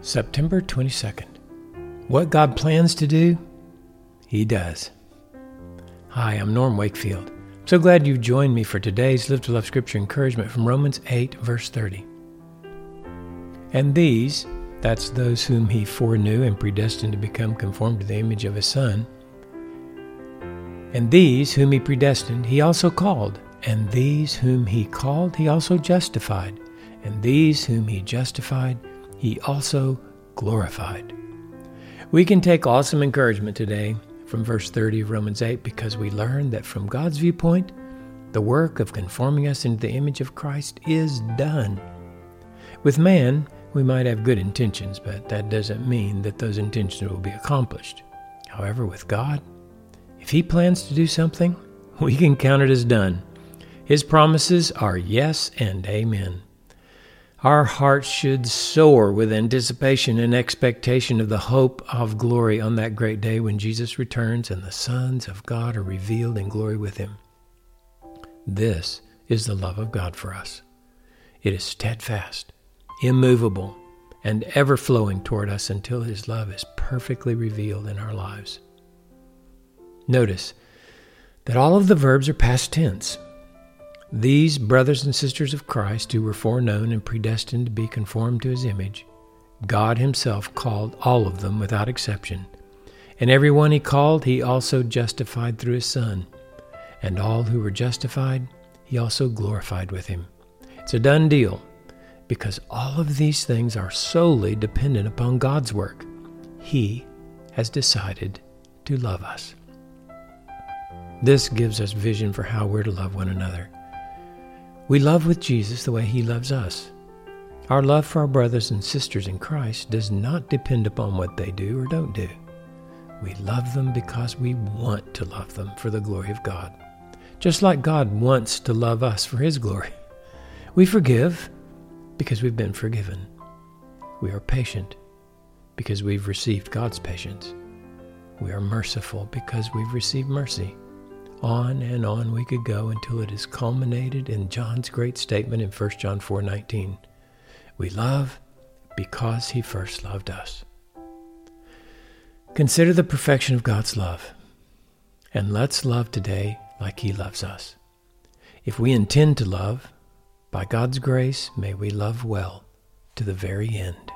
September 22nd. What God plans to do, He does. Hi, I'm Norm Wakefield. I'm so glad you've joined me for today's Live to Love Scripture encouragement from Romans 8, verse 30. And these, that's those whom He foreknew and predestined to become conformed to the image of His Son. And these whom He predestined, He also called. And these whom He called, He also justified. And these whom He justified, he also glorified. We can take awesome encouragement today from verse 30 of Romans 8 because we learn that from God's viewpoint, the work of conforming us into the image of Christ is done. With man, we might have good intentions, but that doesn't mean that those intentions will be accomplished. However, with God, if He plans to do something, we can count it as done. His promises are yes and amen. Our hearts should soar with anticipation and expectation of the hope of glory on that great day when Jesus returns and the sons of God are revealed in glory with him. This is the love of God for us. It is steadfast, immovable, and ever flowing toward us until his love is perfectly revealed in our lives. Notice that all of the verbs are past tense. These brothers and sisters of Christ, who were foreknown and predestined to be conformed to his image, God himself called all of them without exception. And every one he called, he also justified through his Son. And all who were justified, he also glorified with him. It's a done deal because all of these things are solely dependent upon God's work. He has decided to love us. This gives us vision for how we're to love one another. We love with Jesus the way he loves us. Our love for our brothers and sisters in Christ does not depend upon what they do or don't do. We love them because we want to love them for the glory of God, just like God wants to love us for his glory. We forgive because we've been forgiven. We are patient because we've received God's patience. We are merciful because we've received mercy. On and on we could go until it is culminated in John's great statement in 1 John 4:19. We love because he first loved us. Consider the perfection of God's love. And let's love today like he loves us. If we intend to love, by God's grace, may we love well to the very end.